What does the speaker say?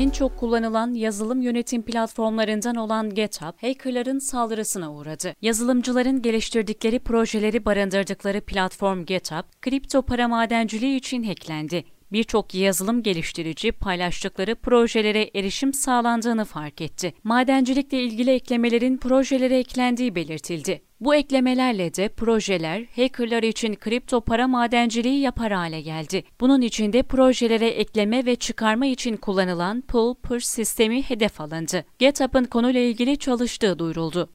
En çok kullanılan yazılım yönetim platformlarından olan GitHub, hackerların saldırısına uğradı. Yazılımcıların geliştirdikleri projeleri barındırdıkları platform GitHub, kripto para madenciliği için hacklendi. Birçok yazılım geliştirici paylaştıkları projelere erişim sağlandığını fark etti. Madencilikle ilgili eklemelerin projelere eklendiği belirtildi. Bu eklemelerle de projeler hackerlar için kripto para madenciliği yapar hale geldi. Bunun için de projelere ekleme ve çıkarma için kullanılan pull push sistemi hedef alındı. GitHub'ın konuyla ilgili çalıştığı duyuruldu.